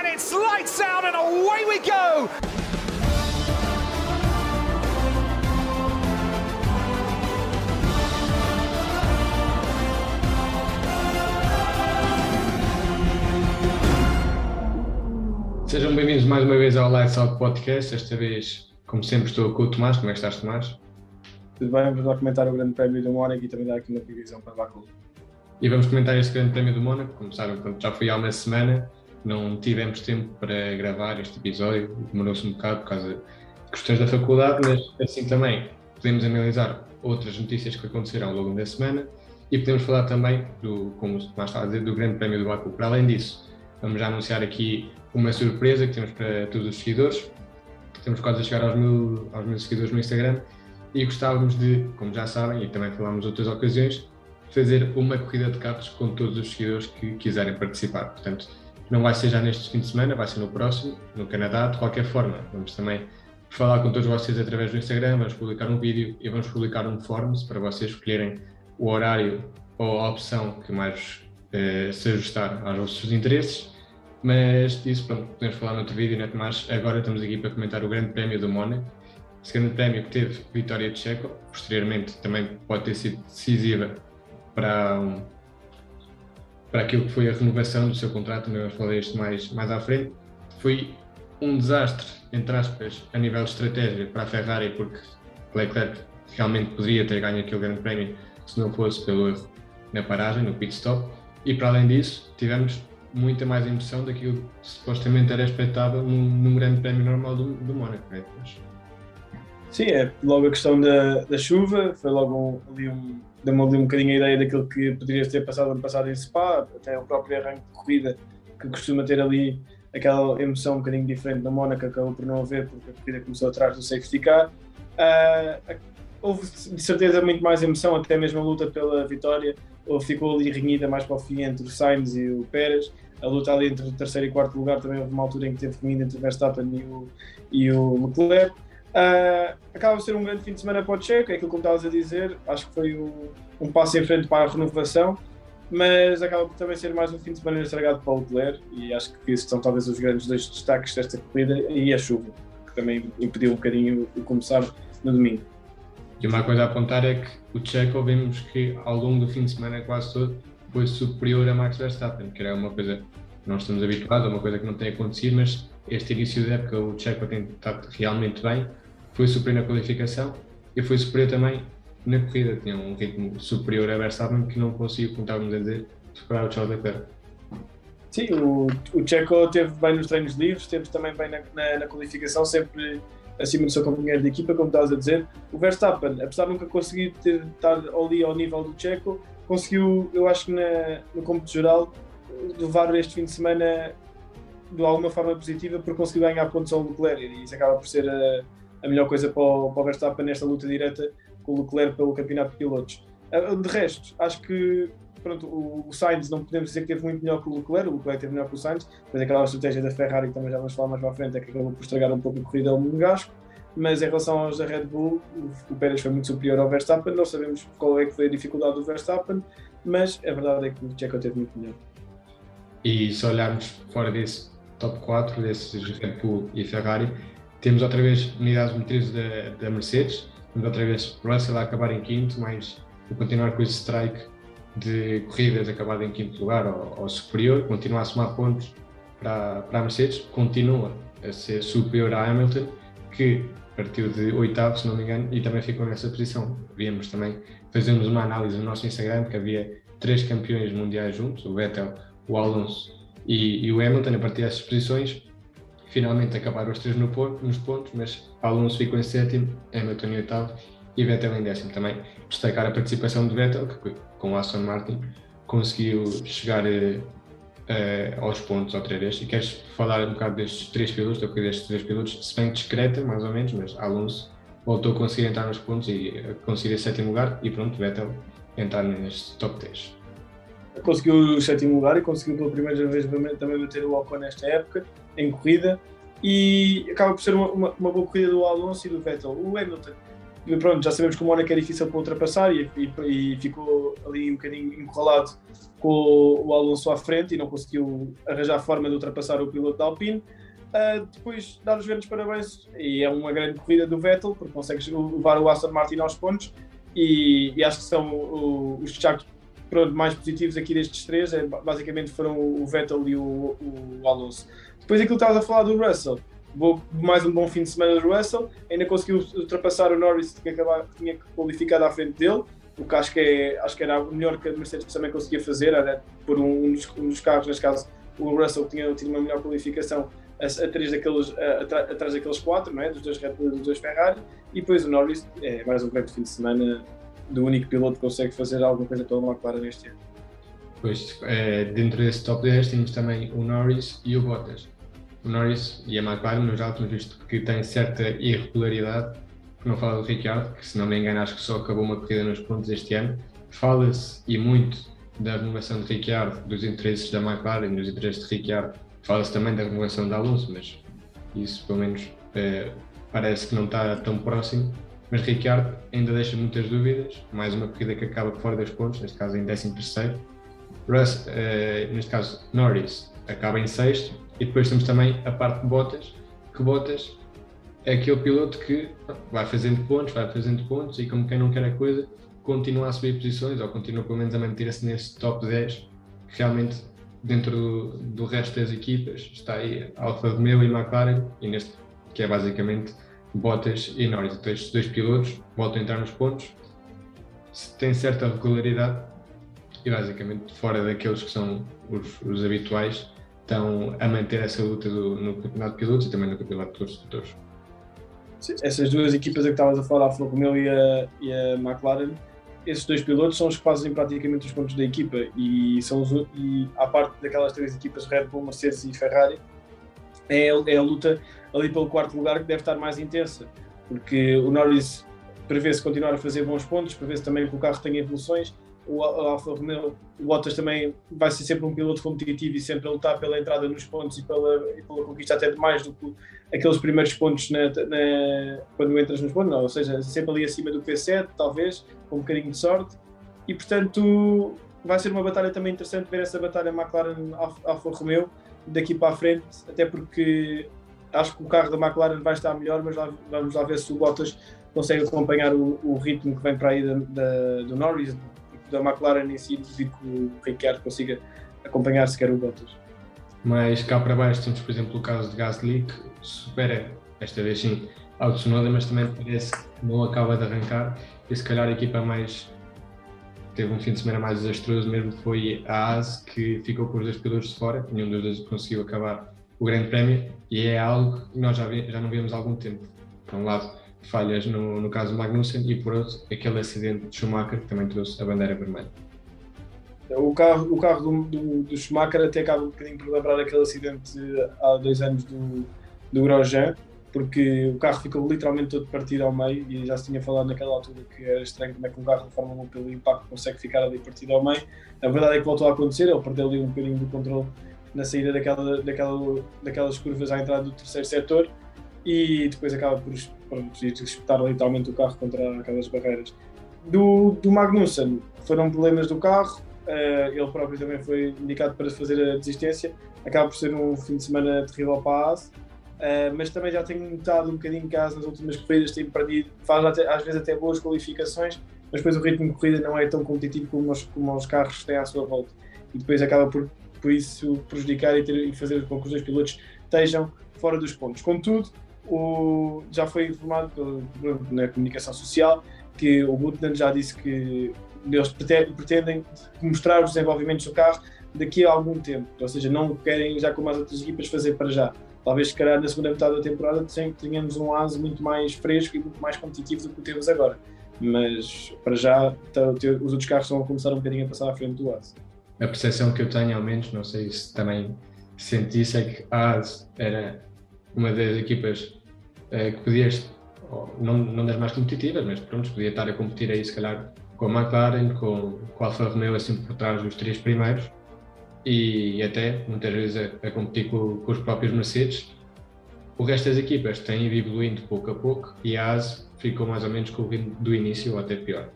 and it's lights out and away we go. Sejam bem-vindos mais uma vez ao Lights Out Podcast. Esta vez, como sempre, estou com o Tomás. Como é que estás, Tomás? Tudo bem, vamos lá comentar o Grande Prémio do Mónaco e também dar aqui uma previsão para Baku. E vamos comentar este Grande Prémio do Mónaco. Como sabem, já foi há uma semana, não tivemos tempo para gravar este episódio, demorou-se um bocado por causa de questões da faculdade, mas assim também podemos analisar outras notícias que aconteceram ao longo da semana e podemos falar também, do, como Tomás estava a dizer, do Grande Prémio do Baku. Para além disso, vamos já anunciar aqui uma surpresa que temos para todos os seguidores. Estamos quase a chegar aos mil, aos mil seguidores no Instagram e gostávamos de, como já sabem, e também falámos outras ocasiões, fazer uma corrida de carros com todos os seguidores que quiserem participar. Portanto, não vai ser já neste fim de semana, vai ser no próximo, no Canadá. De qualquer forma, vamos também falar com todos vocês através do Instagram, vamos publicar um vídeo e vamos publicar um forms para vocês escolherem o horário ou a opção que mais eh, se ajustar aos vossos interesses. Mas isso, pronto, podemos falar no outro vídeo, né, Tomás? Agora estamos aqui para comentar o Grande Prémio do Mónaco. Esse Grande Prémio que teve vitória de Checo, posteriormente também pode ter sido decisiva para, um, para aquilo que foi a renovação do seu contrato, também vamos isto mais, mais à frente. Foi um desastre, entre aspas, a nível de estratégia para a Ferrari, porque Leclerc realmente poderia ter ganho aquele grande prémio se não fosse pelo erro na paragem, no pit stop. E para além disso, tivemos muita mais emoção daquilo que supostamente era expectável num, num grande prémio normal do, do Mónaco. É? Mas... Sim, é logo a questão da, da chuva, foi logo ali um, deu-me ali um bocadinho a ideia daquilo que poderia ter passado ano passado em Spa, até o próprio arranque de corrida, que costuma ter ali aquela emoção um bocadinho diferente na Mónaco, acabou por não haver, porque a corrida começou atrás do safety car. Uh, houve de certeza muito mais emoção, até mesmo a luta pela vitória, ou ficou ali renhida mais para o fim entre o Sainz e o Pérez. A luta ali entre o terceiro e quarto lugar também houve uma altura em que teve renhida entre o Verstappen e o, e o Leclerc. Uh, acaba de ser um grande fim de semana para o Checo, é aquilo que estavas a dizer, acho que foi um, um, passo em frente para a renovação, mas acaba por também ser mais um fim de semana estragado para o Leclerc e acho que esses são talvez os grandes dois destaques desta corrida e a chuva, que também impediu um bocadinho o começar no domingo. E uma coisa a apontar é que o Checo vimos que ao longo do fim de semana quase todo foi superior a Max Verstappen, que era uma coisa que não estamos habituados, uma coisa que não tem acontecido, mas este início da época o Checo tem estado realmente bem foi superior na qualificação e foi superior também na corrida. Tinha um ritmo superior a Verstappen que não conseguiu, como estávamos a dizer, superar o Charles Leclerc. Sim, o, o Checo teve bem nos treinos livres, teve também bem na, na, na qualificação, sempre acima do seu companheiro de equipa, como estavas a dizer. O Verstappen, apesar de nunca conseguir ter, estar ali ao nível do Checo, conseguiu, eu acho que na, no cômputo geral, levar este fim de semana de alguma forma positiva porque conseguiu ganhar pontos ao Leclerc e isso acaba por ser a, a melhor coisa para o, para o Verstappen nesta luta direta com o Leclerc pelo campeonato de pilotos. Ah, de resto, acho que pronto, o, o Sainz não podemos dizer que teve muito melhor que o Leclerc, o Leclerc teve melhor que o Sainz, mas aquela estratégia da Ferrari que também já vamos falar mais para a frente é que acabou por estragar um pouco a corrida ao Monegasco, mas em relação aos da Red Bull, o, Pérez foi muito superior ao Verstappen, não sabemos qual é que foi a dificuldade do Verstappen, mas a verdade é que o Checo teve muito melhor. E se olharmos fora desse top 4, desses Red Bull e Ferrari, temos outra vez unidades motrizes da, da Mercedes, temos outra vez Russell a acabar em quinto, mas a continuar com esse strike de corridas acabado em quinto lugar ou, ou superior, continua a somar pontos para, para a Mercedes, continua a ser superior à Hamilton, que partiu de oitavo, se não me engano, e também ficou nessa posição. Víamos também, fazemos uma análise no nosso Instagram, que havia três campeões mundiais juntos, o Vettel, o Alonso e, e o Hamilton, a partir dessas posições, finalmente acabaram os três no nos pontos, mas Alonso ficou em sétimo, Hamilton em oitavo e Vettel em décimo. Também destacar a participação de Vettel, que com Aston Martin conseguiu chegar uh, aos pontos outra vez. E queres falar um bocado destes três pilotos, da corrida destes três pilotos, se bem discreta, mais ou menos, mas Alonso voltou a conseguir entrar nos pontos e conseguir sétimo lugar e pronto, Vettel entrar neste top 10 conseguiu o sétimo lugar e conseguiu pela primeira vez também bater o Ocon nesta época, em corrida, e acaba por ser uma, uma, uma, boa corrida do Alonso e do Vettel. O Hamilton pronto, já sabemos que o Mónaco é difícil para ultrapassar e, e, e, ficou ali um bocadinho encurralado com o Alonso à frente e não conseguiu arranjar forma de ultrapassar o piloto da Alpine. Uh, depois dar os grandes parabéns e é uma grande corrida do Vettel porque consegue levar o Aston Martin aos pontos e, e acho que são o, os destaques mais positivos aqui destes três é, basicamente foram o Vettel e o, o Alonso. Depois aquilo que estavas a falar do Russell, mais um bom fim de semana do Russell, ainda conseguiu ultrapassar o Norris que, acabar, que tinha qualificado à frente dele, o que acho que, é, acho que era o melhor que a Mercedes também conseguia fazer, era por um, um, dos, um dos carros, neste caso o Russell tinha tido uma melhor qualificação atrás daqueles, atrás daqueles quatro, não é? dos dois Red Bull e dos dois Ferrari, e depois o Norris é mais um grande fim de semana do único piloto que consegue fazer alguma coisa pela McLaren neste ano. Pois, é, dentro desse top 10 temos também o Norris e o Bottas. O Norris e a McLaren nos já temos visto que tem certa irregularidade, não fala do Ricciardo, que se não me engano acho que só acabou uma corrida nos pontos este ano. Fala-se e muito da renovação de Ricciardo, dos interesses da McLaren, dos interesses de Ricciardo, Fala-se também da renovação da Alonso, mas isso pelo menos é, parece que não está tão próximo. Mas Ricciardo ainda deixa muitas dúvidas. Mais uma corrida que acaba fora dos pontos, neste caso em 13. Russ, é, neste caso Norris, acaba em sexto. E depois temos também a parte de Bottas, que Bottas é aquele piloto que vai fazendo pontos, vai fazendo pontos e como quem não quer a coisa, continua a subir posições ou continua pelo menos a manter-se nesse top 10, realmente dentro do, do, resto das equipas está aí Alfa Romeo e McLaren e neste que é basicamente Bottas e Norris. Então estes dois pilotos voltam a entrar nos pontos, têm certa regularidade e basicamente fora daqueles que são os, os habituais estão a manter essa luta do, no campeonato de pilotos e também no campeonato de construtores. Essas duas equipas a que estavas a falar, a Alfa Romeo e a, e a McLaren, esses dois pilotos são os que fazem praticamente os pontos da equipa e são os, e à parte daquelas três equipas Red Bull, Mercedes e Ferrari é, é a luta ali pelo quarto lugar que deve estar mais intensa porque o Norris prevê-se continuar a fazer bons pontos, prevê-se também que o carro tenha evoluções o Alfa Romeo, o Bottas também vai ser sempre um piloto competitivo e sempre a lutar pela entrada nos pontos e pela, e pela conquista até de mais do que aqueles primeiros pontos na, na, quando entras nos pontos, não, ou seja, sempre ali acima do P7, talvez, com um bocadinho de sorte, e portanto vai ser uma batalha também interessante ver essa batalha McLaren Alfa Romeo daqui para a frente, até porque acho que o carro da McLaren vai estar melhor, mas vamos lá ver se o Bottas consegue acompanhar o, o ritmo que vem para aí da, da, do Norris, da McLaren em si, duvido que o Ricciardo consiga acompanhar sequer o Bottas. Mas cá para baixo temos, por exemplo, o caso de Gasly, que supera, esta vez sim, ao Tsunoda, mas também parece que não acaba de arrancar. E se calhar a equipa mais teve um fim de semana mais desastroso mesmo foi a AS, que ficou com os dois pilotos de fora, nenhum dos dois conseguiu acabar o Grande Prémio, e é algo que nós já, vi, já não vemos há algum tempo. Por um lado, falhas no, no caso Magnussen e por outro aquele acidente de Schumacher que também trouxe a bandeira vermelha. O carro, o carro do, do, do Schumacher até acaba um bocadinho por lembrar aquele acidente há dois anos do, do Grosjean, porque o carro ficou literalmente todo partido ao meio e já se tinha falado naquela altura que era estranho como é que um carro de Fórmula 1 pelo impacto consegue ficar ali partido ao meio. A verdade é que voltou a acontecer, ele perdeu ali um bocadinho do controle na saída daquela, daquela, daquelas curvas à entrada do terceiro setor e depois acaba por, por espetar literalmente o carro contra aquelas barreiras. Do, do Magnussen foram problemas do carro, uh, ele próprio também foi indicado para fazer a desistência, acaba por ser um fim de semana terrível para a AS, uh, mas também já tenho notado um bocadinho que nas últimas corridas tem perdido, faz até, às vezes até boas qualificações, mas depois o ritmo de corrida não é tão competitivo como os, como os carros têm à sua volta e depois acaba por, por isso prejudicar e, ter, e fazer com que os dois pilotos estejam fora dos pontos. Contudo, o, já foi informado na comunicação social que o Butland já disse que eles pretendem mostrar os desenvolvimentos do carro daqui a algum tempo, ou seja, não querem já como as outras equipas fazer para já. Talvez, se calhar, na segunda metade da temporada tenhamos um ASE muito mais fresco e muito mais competitivo do que temos agora. Mas, para já, tá, os outros carros a começar um bocadinho a passar à frente do ASE. A percepção que eu tenho, ao menos, não sei se também senti isso, é que a ASE era uma das equipas eh, que podias, não, não das mais competitivas, mas pronto, podia estar a competir aí se calhar com a McLaren, com, com a Alfa Romeo assim por trás dos três primeiros e até muitas vezes a, a competir com, com, os próprios Mercedes. O resto das equipas tem ido evoluindo pouco a pouco e a AS ficou mais ou menos com o ritmo do início ou até pior.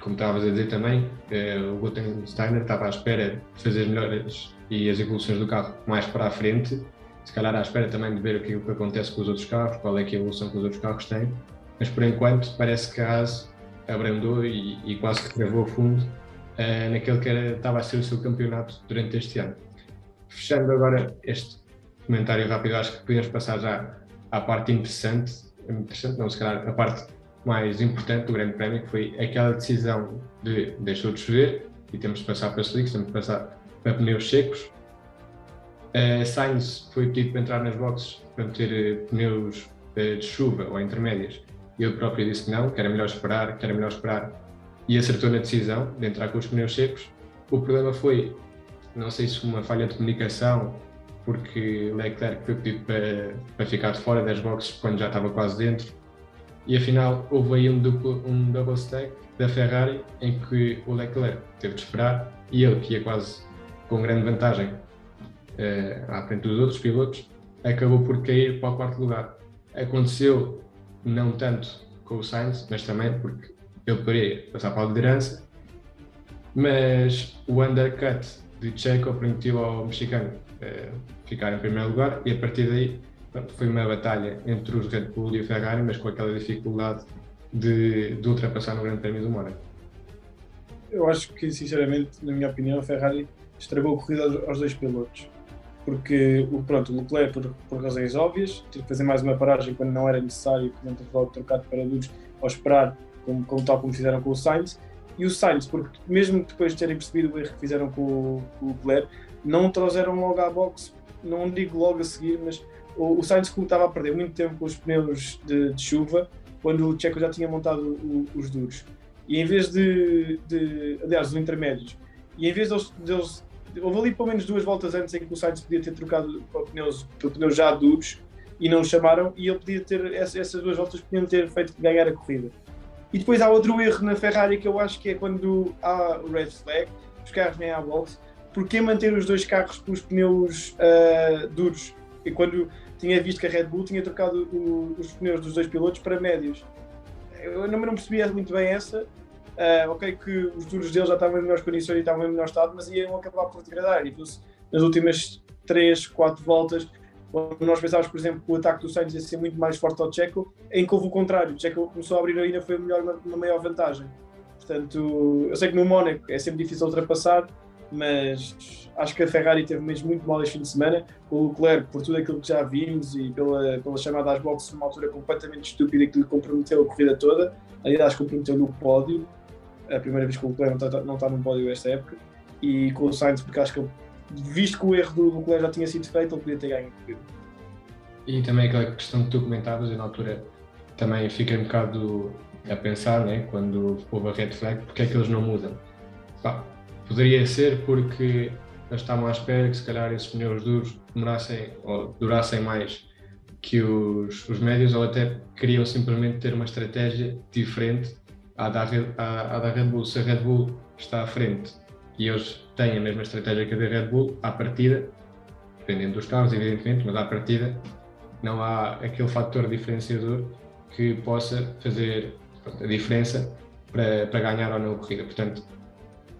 Como estavas a dizer também, eh, o Gutensteiner Steiner estava à espera de fazer as melhores e as evoluções do carro mais para a frente, se calhar à espera também de ver o que acontece com os outros carros, qual é, é a evolução que os outros carros têm, mas por enquanto parece que a AS abrandou e, e quase que travou fundo uh, naquele que estava a ser o seu campeonato durante este ano. Fechando agora este comentário rápido, acho que podemos passar já à parte interessante, interessante não, se calhar a parte mais importante do Grande Prémio, que foi aquela decisão de deixou de chover e temos de passar para slicks, temos de passar para pneus secos. Uh, Sainz foi pedido para entrar nas boxes para meter uh, pneus uh, de chuva ou intermédias ele próprio disse que não, que era melhor esperar, que era melhor esperar e acertou na decisão de entrar com os pneus secos. O problema foi, não sei se uma falha de comunicação, porque Leclerc foi pedido para, para ficar de fora das boxes quando já estava quase dentro. E afinal houve aí um, duplo, um double stack da Ferrari em que o Leclerc teve de esperar e ele, que ia quase com grande vantagem uh, à frente dos outros pilotos, acabou por cair para o quarto lugar. Aconteceu não tanto com o Sainz, mas também porque ele poderia passar para a liderança, mas o undercut de Checo permitiu ao mexicano uh, ficar em primeiro lugar e a partir daí foi uma batalha entre os Red Bull e o Ferrari, mas com aquela dificuldade de, de ultrapassar no Grande Prémio do Mónaco. Eu acho que, sinceramente, na minha opinião, a Ferrari estragou a corrida aos dois pilotos. Porque pronto, o Leclerc, por, por razões óbvias, teve que fazer mais uma paragem quando não era necessário, ter logo trocado para duros ou esperar como, como, tal como fizeram com o Sainz, e o Sainz, porque mesmo depois de terem percebido o erro que fizeram com, com o não o trouxeram logo à box, não digo logo a seguir, mas o, o Sainz estava a perder muito tempo com os pneus de, de chuva, quando o Checo já tinha montado o, os duros. E em vez de, de aliás, os intermédios, e em vez deles, deles houve ali pelo menos duas voltas antes em que o Sainz podia ter trocado para pneus, para pneus já duros e não o chamaram, e ele podia ter, essas duas voltas podiam ter feito ganhar a corrida. E depois há outro erro na Ferrari que eu acho que é quando há o red flag, os carros vêm à boxe, porque manter os dois carros com os pneus uh, duros? E quando tinha visto que a Red Bull tinha trocado o, os pneus dos dois pilotos para médios. Eu não, não percebia muito bem essa. Uh, ok, que os duros deles já estavam em melhores condições e estavam em melhor estado, mas iam acabar por degradar. E nas últimas 3, 4 voltas, quando nós pensávamos, por exemplo, que o ataque do Sainz ia ser muito mais forte ao Checo, em que houve o contrário. O Checo começou a abrir ainda, foi melhor, uma maior vantagem. Portanto, eu sei que no Mónaco é sempre difícil ultrapassar, mas acho que a Ferrari teve mesmo muito mal este fim de semana. O Leclerc, por tudo aquilo que já vimos e pela, pela chamada às boxes numa altura completamente estúpida que lhe comprometeu a corrida toda, aliás, comprometeu no pódio. A primeira vez que o Leclerc não está, não está num pódio esta época. E com o Sainz, porque acho que ele visto que o erro do Leclerc já tinha sido feito, ele podia ter ganho. E também aquela questão que tu comentavas, eu na altura também fiquei um bocado a pensar, né, quando houve a red flag, porque é que eles não mudam? Poderia ser porque eles estavam à espera que se calhar esses pneus duros demorassem ou durassem mais que os, os médios ou até queriam simplesmente ter uma estratégia diferente à da, à, à da Red Bull. Se a Red Bull está à frente e eles têm a mesma estratégia que a da Red Bull, à partida, dependendo dos carros, evidentemente, mas à partida não há aquele fator diferenciador que possa fazer a diferença para, para ganhar ou não a corrida. Portanto,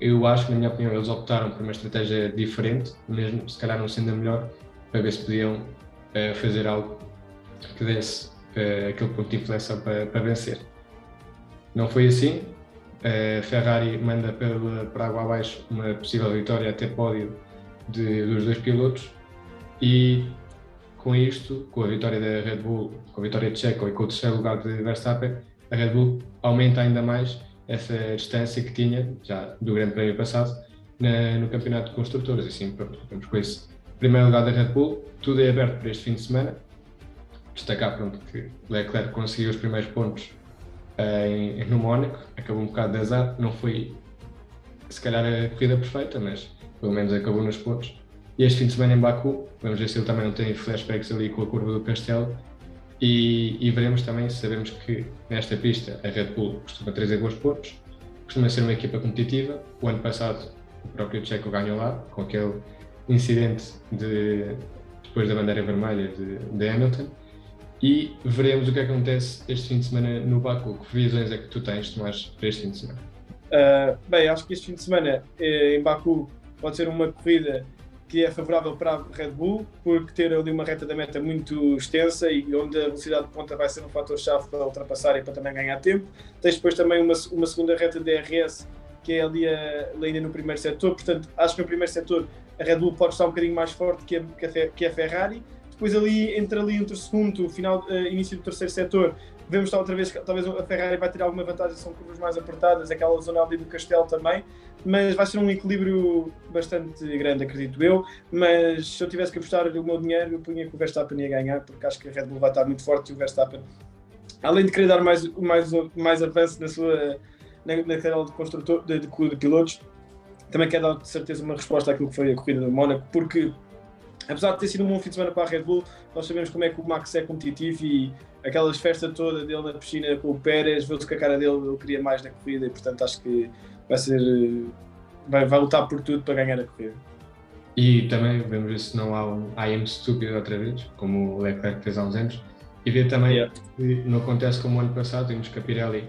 eu acho que, na minha opinião, eles optaram por uma estratégia diferente, mesmo se calhar não sendo a melhor, para ver se podiam uh, fazer algo que desse uh, aquele ponto de inflexão para, para vencer. Não foi assim, a Ferrari manda pela, para água abaixo uma possível vitória até pódio de, dos dois pilotos e com isto, com a vitória da Red Bull, com a vitória de Checo e com o terceiro lugar de Verstappen, a Red Bull aumenta ainda mais essa distância que tinha já do Grande Prémio passado na, no Campeonato de Construtores. E sim, pronto, ficamos com esse primeiro lugar da Red Bull. Tudo é aberto para este fim de semana. Destacar pronto, que Leclerc conseguiu os primeiros pontos em, no Mónaco, acabou um bocado de azar, não foi se calhar a corrida perfeita, mas pelo menos acabou nos pontos. E este fim de semana em Baku, vamos ver se ele também não tem flashbacks ali com a curva do Castelo. E, e veremos também, sabemos que nesta pista a Red Bull costuma trazer bons pontos, costuma ser uma equipa competitiva. O ano passado o próprio Checo ganhou lá, com aquele incidente de depois da bandeira vermelha de, de Hamilton. E veremos o que acontece este fim de semana no Baku. Que visões é que tu tens, Tomás, para este fim de semana? Uh, bem, acho que este fim de semana eh, em Baku pode ser uma corrida que é favorável para a Red Bull, porque ter ali uma reta da meta muito extensa e onde a velocidade de ponta vai ser um fator-chave para ultrapassar e para também ganhar tempo. Tens depois também uma, uma segunda reta de DRS, que é ali, a, ainda no primeiro setor, portanto, acho que no primeiro setor a Red Bull pode estar um bocadinho mais forte que a, que a Ferrari. Depois ali, entre ali entre o segundo, final, uh, início do terceiro setor, vemos outra vez talvez a Ferrari vai ter alguma vantagem, são curvas mais apertadas, aquela zona ali do castelo também, mas vai ser um equilíbrio bastante grande, acredito eu. Mas se eu tivesse que apostar o meu dinheiro, eu punha que o Verstappen ia ganhar, porque acho que a Red Bull vai estar muito forte e o Verstappen, além de querer dar mais, mais, mais avanço na sua na, na carreira de construtor de, de, de pilotos, também quer dar de certeza uma resposta àquilo que foi a corrida do Mónaco, porque apesar de ter sido um bom fim de semana para a Red Bull, nós sabemos como é que o Max é competitivo e aquelas festas toda dele na piscina com o Pérez, viu-se que a cara dele ele queria mais na corrida e portanto acho que vai ser vai, vai lutar por tudo para ganhar a corrida. E também vamos ver se não há um I am estúpido outra vez, como o Leclerc fez há uns anos, e ver também yeah. que não acontece como o ano passado, temos que a Pirelli,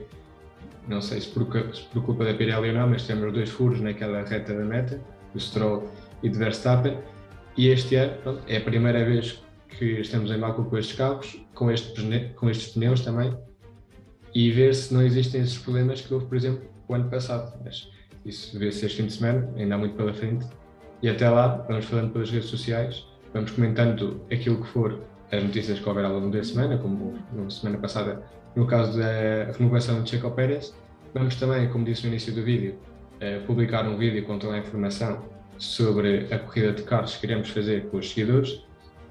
não sei se por, se por culpa da Pirelli ou não, mas temos dois furos naquela reta da meta, o Stroll e de Verstappen, e este ano pronto, é a primeira vez que estamos em Baku com estes carros, com, este, com estes pneus também, e ver se não existem esses problemas que houve, por exemplo, o ano passado. Mas isso vê-se este fim de semana, ainda há muito pela frente. E até lá, vamos falando pelas redes sociais, vamos comentando aquilo que for as notícias que houver ao longo da semana, como na semana passada, no caso da renovação de Checo Pérez. Vamos também, como disse no início do vídeo, eh, publicar um vídeo com toda a informação sobre a corrida de carros que queremos fazer com os seguidores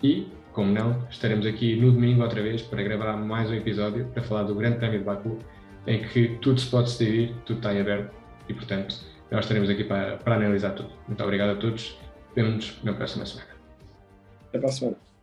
e, como não, estaremos aqui no domingo outra vez para gravar mais um episódio para falar do Grande Prémio de Baku, em que tudo se pode decidir, tudo está em aberto e, portanto, nós estaremos aqui para, para analisar tudo. Muito obrigado a todos. Vemo-nos na próxima semana. Até para a semana.